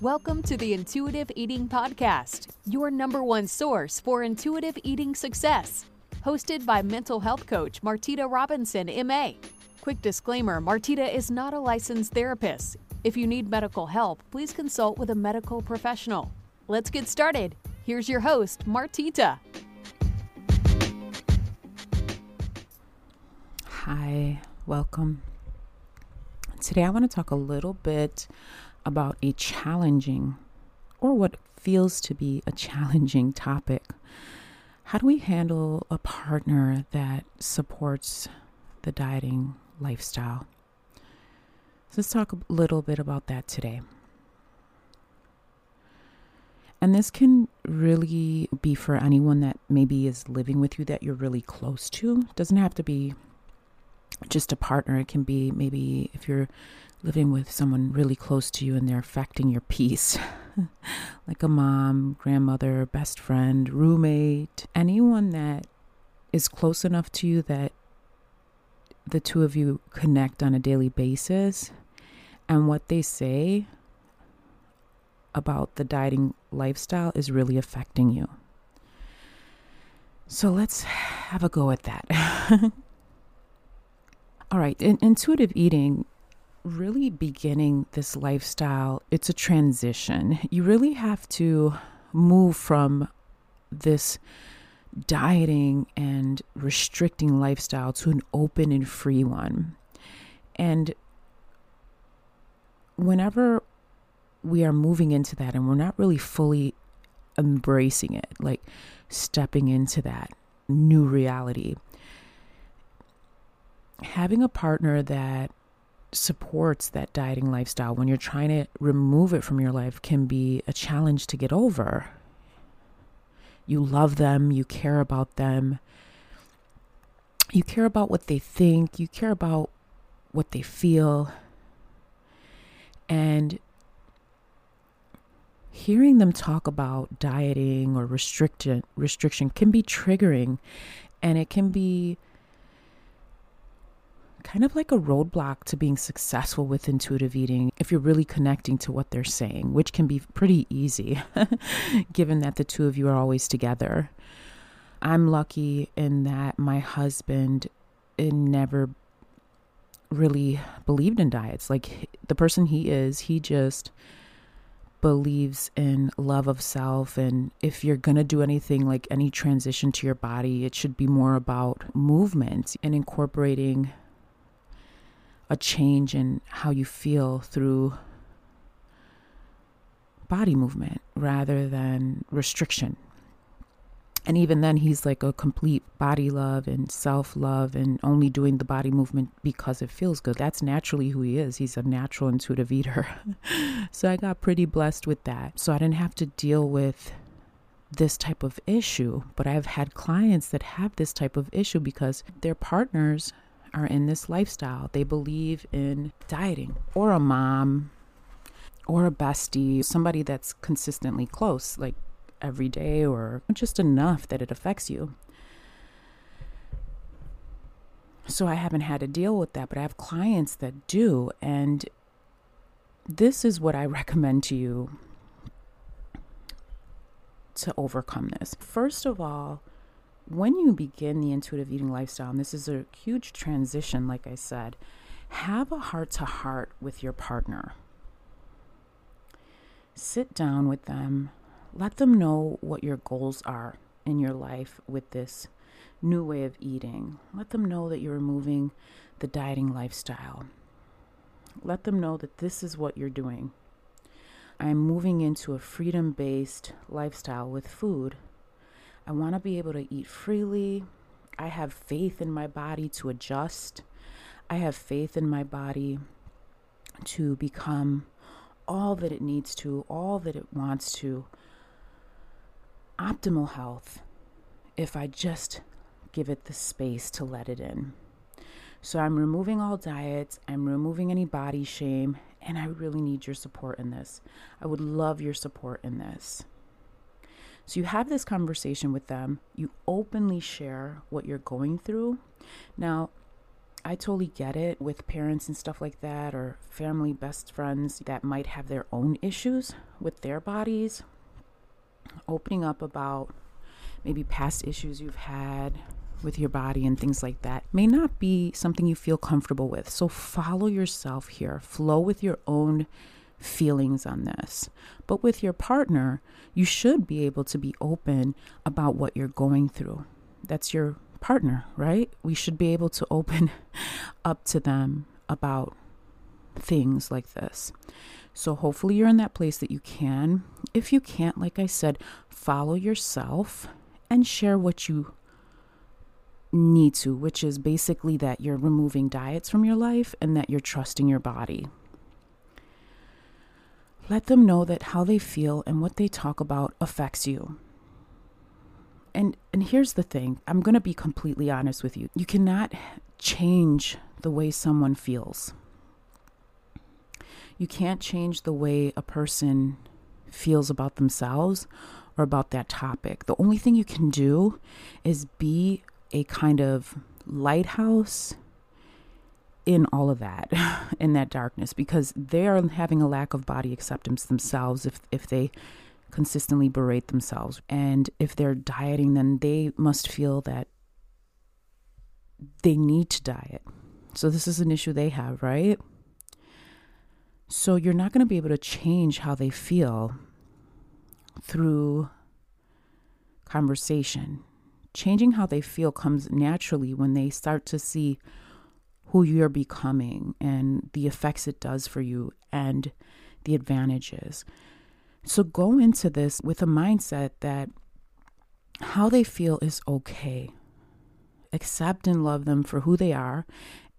Welcome to the Intuitive Eating Podcast, your number one source for intuitive eating success. Hosted by mental health coach Martita Robinson, MA. Quick disclaimer Martita is not a licensed therapist. If you need medical help, please consult with a medical professional. Let's get started. Here's your host, Martita. Hi, welcome. Today I want to talk a little bit about a challenging or what feels to be a challenging topic. How do we handle a partner that supports the dieting lifestyle? So let's talk a little bit about that today. And this can really be for anyone that maybe is living with you that you're really close to. Doesn't have to be just a partner. It can be maybe if you're living with someone really close to you and they're affecting your peace, like a mom, grandmother, best friend, roommate, anyone that is close enough to you that the two of you connect on a daily basis and what they say about the dieting lifestyle is really affecting you. So let's have a go at that. All right, in, intuitive eating, really beginning this lifestyle, it's a transition. You really have to move from this dieting and restricting lifestyle to an open and free one. And whenever we are moving into that and we're not really fully embracing it, like stepping into that new reality, having a partner that supports that dieting lifestyle when you're trying to remove it from your life can be a challenge to get over. You love them, you care about them, you care about what they think, you care about what they feel. And hearing them talk about dieting or restriction restriction can be triggering and it can be kind of like a roadblock to being successful with intuitive eating if you're really connecting to what they're saying, which can be pretty easy given that the two of you are always together. I'm lucky in that my husband eh, never really believed in diets. Like the person he is, he just believes in love of self and if you're going to do anything like any transition to your body it should be more about movement and incorporating a change in how you feel through body movement rather than restriction. And even then, he's like a complete body love and self love and only doing the body movement because it feels good. That's naturally who he is. He's a natural intuitive eater. so I got pretty blessed with that. So I didn't have to deal with this type of issue. But I've had clients that have this type of issue because their partners are in this lifestyle. They believe in dieting, or a mom, or a bestie, somebody that's consistently close, like every day, or just enough that it affects you. So I haven't had to deal with that, but I have clients that do. And this is what I recommend to you to overcome this. First of all, when you begin the intuitive eating lifestyle, and this is a huge transition, like I said, have a heart to heart with your partner. Sit down with them, let them know what your goals are in your life with this new way of eating. Let them know that you're removing the dieting lifestyle. Let them know that this is what you're doing. I'm moving into a freedom based lifestyle with food I want to be able to eat freely. I have faith in my body to adjust. I have faith in my body to become all that it needs to, all that it wants to. Optimal health if I just give it the space to let it in. So I'm removing all diets, I'm removing any body shame, and I really need your support in this. I would love your support in this. So you have this conversation with them, you openly share what you're going through. Now, I totally get it with parents and stuff like that, or family, best friends that might have their own issues with their bodies. Opening up about maybe past issues you've had with your body and things like that may not be something you feel comfortable with. So follow yourself here, flow with your own feelings on this. But with your partner, you should be able to be open about what you're going through. That's your partner, right? We should be able to open up to them about things like this. So hopefully you're in that place that you can. If you can't, like I said, follow yourself and share what you need to, which is basically that you're removing diets from your life and that you're trusting your body. Let them know that how they feel and what they talk about affects you. And and here's the thing, I'm going to be completely honest with you. You cannot change the way someone feels. You can't change the way a person feels about themselves or about that topic. The only thing you can do is be a kind of lighthouse in all of that in that darkness because they are having a lack of body acceptance themselves if if they consistently berate themselves. And if they're dieting then they must feel that they need to diet. So this is an issue they have right? So you're not going to be able to change how they feel through conversation. Changing how they feel comes naturally when they start to see who you're becoming and the effects it does for you and the advantages. So go into this with a mindset that how they feel is okay. Accept and love them for who they are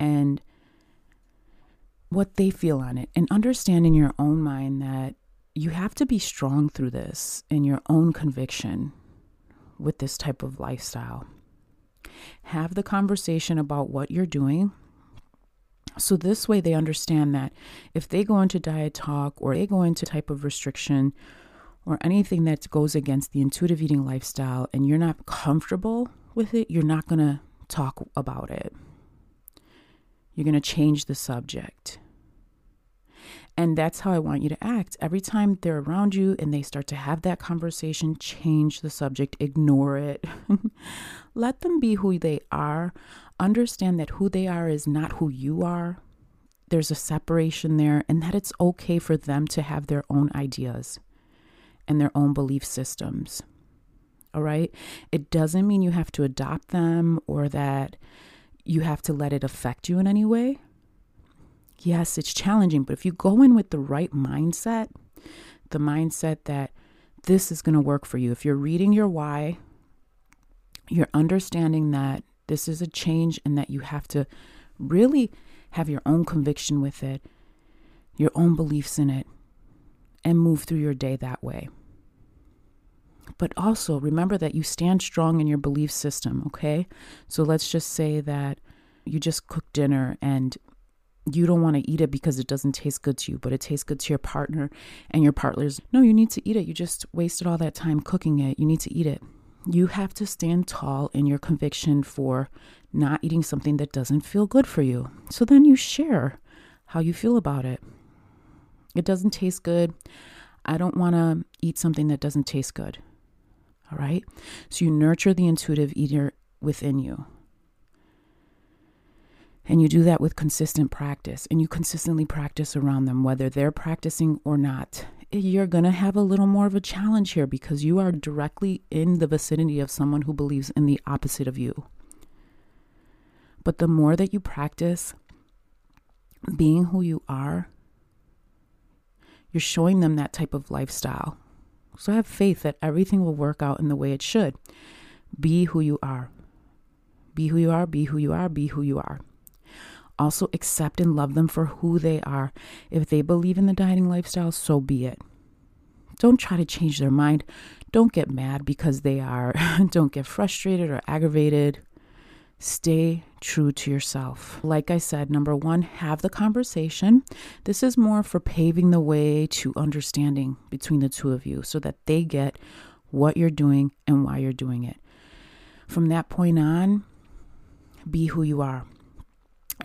and what they feel on it. And understand in your own mind that you have to be strong through this in your own conviction with this type of lifestyle. Have the conversation about what you're doing. So, this way, they understand that if they go into diet talk or they go into type of restriction or anything that goes against the intuitive eating lifestyle and you're not comfortable with it, you're not going to talk about it. You're going to change the subject. And that's how I want you to act. Every time they're around you and they start to have that conversation, change the subject, ignore it. Let them be who they are. Understand that who they are is not who you are. There's a separation there, and that it's okay for them to have their own ideas and their own belief systems. All right? It doesn't mean you have to adopt them or that you have to let it affect you in any way yes, it's challenging, but if you go in with the right mindset, the mindset that this is going to work for you, if you're reading your why, you're understanding that this is a change and that you have to really have your own conviction with it, your own beliefs in it, and move through your day that way. But also remember that you stand strong in your belief system, okay? So let's just say that you just cooked dinner and you don't want to eat it because it doesn't taste good to you, but it tastes good to your partner and your partner's. No, you need to eat it. You just wasted all that time cooking it. You need to eat it. You have to stand tall in your conviction for not eating something that doesn't feel good for you. So then you share how you feel about it. It doesn't taste good. I don't want to eat something that doesn't taste good. All right? So you nurture the intuitive eater within you. And you do that with consistent practice and you consistently practice around them, whether they're practicing or not. You're going to have a little more of a challenge here because you are directly in the vicinity of someone who believes in the opposite of you. But the more that you practice being who you are, you're showing them that type of lifestyle. So have faith that everything will work out in the way it should. Be who you are. Be who you are, be who you are, be who you are. Also, accept and love them for who they are. If they believe in the dieting lifestyle, so be it. Don't try to change their mind. Don't get mad because they are. Don't get frustrated or aggravated. Stay true to yourself. Like I said, number one, have the conversation. This is more for paving the way to understanding between the two of you so that they get what you're doing and why you're doing it. From that point on, be who you are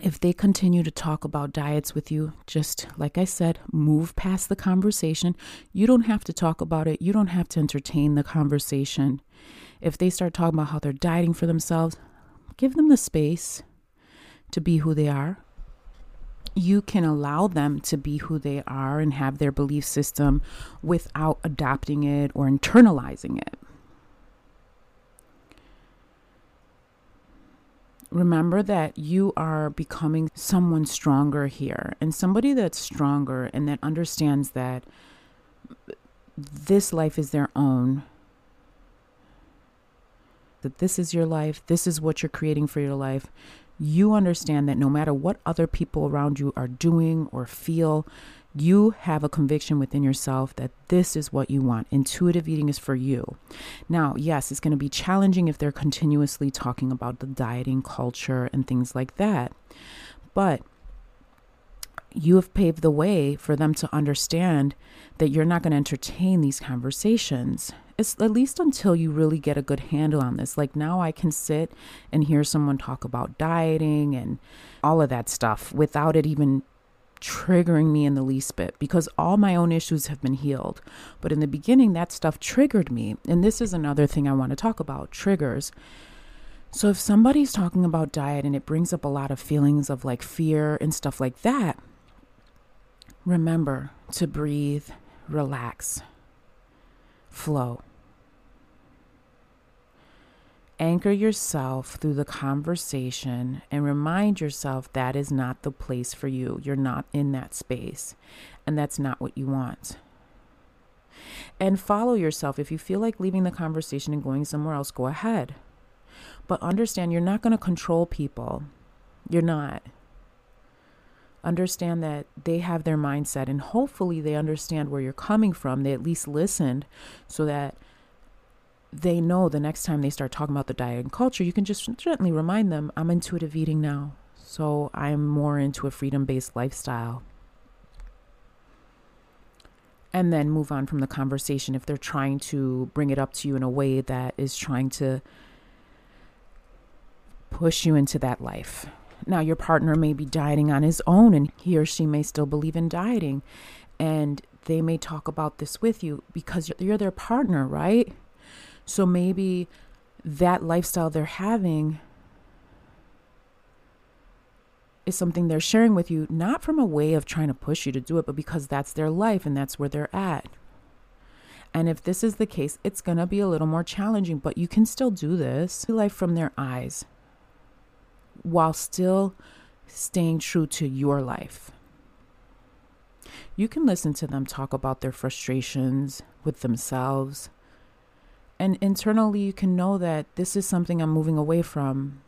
if they continue to talk about diets with you, just like I said, move past the conversation. You don't have to talk about it, you don't have to entertain the conversation. If they start talking about how they're dieting for themselves, give them the space to be who they are. You can allow them to be who they are and have their belief system without adopting it or internalizing it. Remember that you are becoming someone stronger here and somebody that's stronger and that understands that this life is their own. That this is your life, this is what you're creating for your life. You understand that no matter what other people around you are doing or feel, you have a conviction within yourself that this is what you want. Intuitive eating is for you. Now, yes, it's going to be challenging if they're continuously talking about the dieting culture and things like that. But you have paved the way for them to understand that you're not going to entertain these conversations. It's at least until you really get a good handle on this. Like now I can sit and hear someone talk about dieting and all of that stuff without it even triggering me in the least bit because all my own issues have been healed. But in the beginning, that stuff triggered me. And this is another thing I want to talk about triggers. So if somebody's talking about diet and it brings up a lot of feelings of like fear and stuff like that, remember to breathe, relax, flow. Anchor yourself through the conversation and remind yourself that is not the place for you. You're not in that space, and that's not what you want. And follow yourself. If you feel like leaving the conversation and going somewhere else, go ahead. But understand you're not going to control people. You're not. Understand that they have their mindset, and hopefully, they understand where you're coming from. They at least listened so that they know the next time they start talking about the diet and culture, you can just gently remind them, I'm intuitive eating now. So I'm more into a freedom based lifestyle. And then move on from the conversation if they're trying to bring it up to you in a way that is trying to push you into that life. Now, your partner may be dieting on his own and he or she may still believe in dieting. And they may talk about this with you because you're their partner, right? So maybe that lifestyle they're having is something they're sharing with you, not from a way of trying to push you to do it, but because that's their life and that's where they're at. And if this is the case, it's going to be a little more challenging, but you can still do this. Life from their eyes while still staying true to your life. You can listen to them talk about their frustrations with themselves, and internally, you can know that this is something I'm moving away from.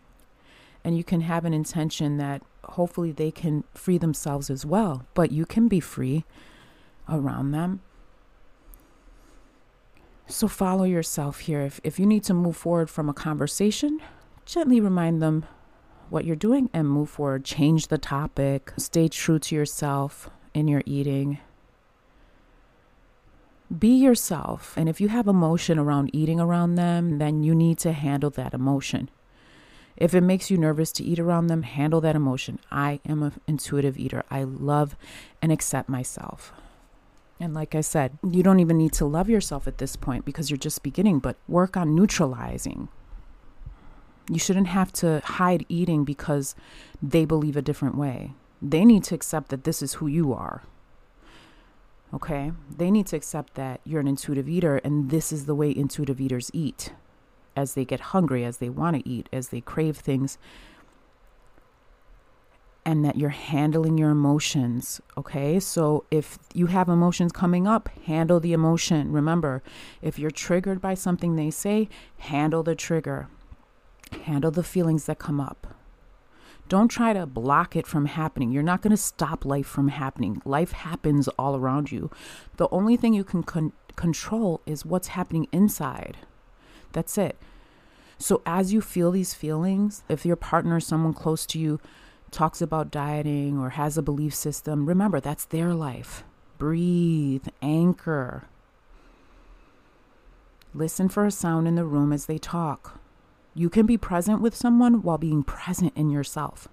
And you can have an intention that hopefully they can free themselves as well. But you can be free around them. So follow yourself here. If, if you need to move forward from a conversation, gently remind them what you're doing and move forward. Change the topic. Stay true to yourself in your eating be yourself. And if you have emotion around eating around them, then you need to handle that emotion. If it makes you nervous to eat around them, handle that emotion. I am an intuitive eater. I love and accept myself. And like I said, you don't even need to love yourself at this point because you're just beginning, but work on neutralizing. You shouldn't have to hide eating because they believe a different way. They need to accept that this is who you are. Okay? They need to accept that you're an intuitive eater and this is the way intuitive eaters eat as they get hungry, as they want to eat, as they crave things. And that you're handling your emotions. Okay. So if you have emotions coming up, handle the emotion. Remember, if you're triggered by something they say, handle the trigger, handle the feelings that come up. Don't try to block it from happening. You're not going to stop life from happening. Life happens all around you. The only thing you can con- control is what's happening inside. That's it. So, as you feel these feelings, if your partner or someone close to you talks about dieting or has a belief system, remember that's their life. Breathe, anchor. Listen for a sound in the room as they talk. You can be present with someone while being present in yourself.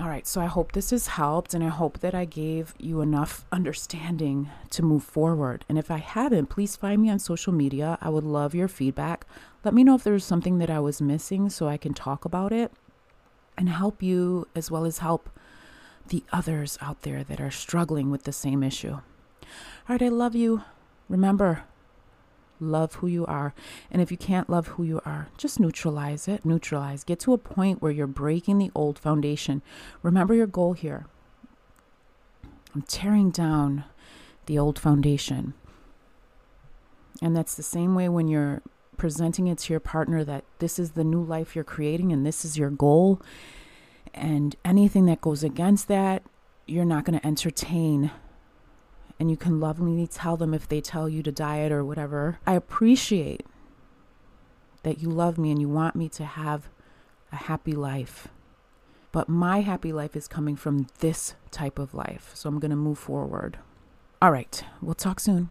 All right, so I hope this has helped and I hope that I gave you enough understanding to move forward. And if I haven't, please find me on social media. I would love your feedback. Let me know if there's something that I was missing so I can talk about it and help you as well as help the others out there that are struggling with the same issue. All right, I love you. Remember, love who you are. And if you can't love who you are, just neutralize it. Neutralize. Get to a point where you're breaking the old foundation. Remember your goal here. I'm tearing down the old foundation. And that's the same way when you're presenting it to your partner that this is the new life you're creating and this is your goal. And anything that goes against that, you're not going to entertain. And you can lovingly tell them if they tell you to diet or whatever. I appreciate that you love me and you want me to have a happy life. But my happy life is coming from this type of life. So I'm going to move forward. All right. We'll talk soon.